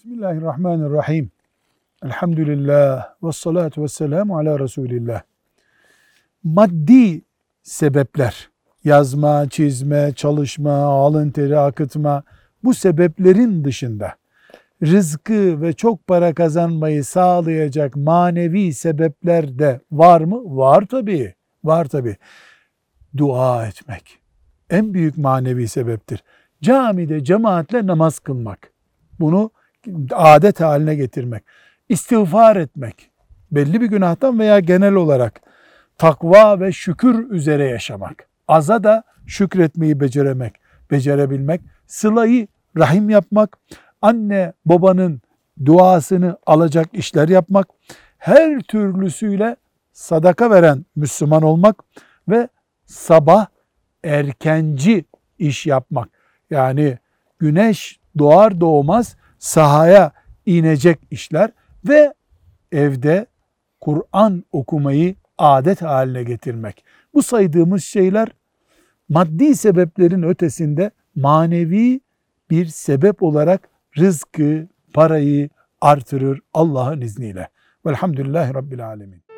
Bismillahirrahmanirrahim. Elhamdülillah ve salatu ve selamu ala Resulillah. Maddi sebepler, yazma, çizme, çalışma, alın teri akıtma, bu sebeplerin dışında rızkı ve çok para kazanmayı sağlayacak manevi sebepler de var mı? Var tabii. Var tabii. Dua etmek en büyük manevi sebeptir. Camide cemaatle namaz kılmak. Bunu adet haline getirmek. İstiğfar etmek. Belli bir günahtan veya genel olarak takva ve şükür üzere yaşamak. Aza da şükretmeyi beceremek, becerebilmek. Sılayı rahim yapmak. Anne babanın duasını alacak işler yapmak. Her türlüsüyle sadaka veren Müslüman olmak ve sabah erkenci iş yapmak. Yani güneş doğar doğmaz sahaya inecek işler ve evde Kur'an okumayı adet haline getirmek. Bu saydığımız şeyler maddi sebeplerin ötesinde manevi bir sebep olarak rızkı, parayı artırır Allah'ın izniyle. Velhamdülillahi Rabbil Alemin.